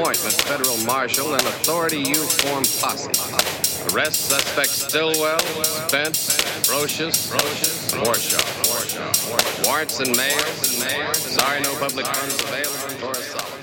appointment, federal marshal, and authority you form posse. Arrest suspects Stillwell, Spence, Brocius, Warshaw. Warrants and mails. Sorry, no public funds available for assault.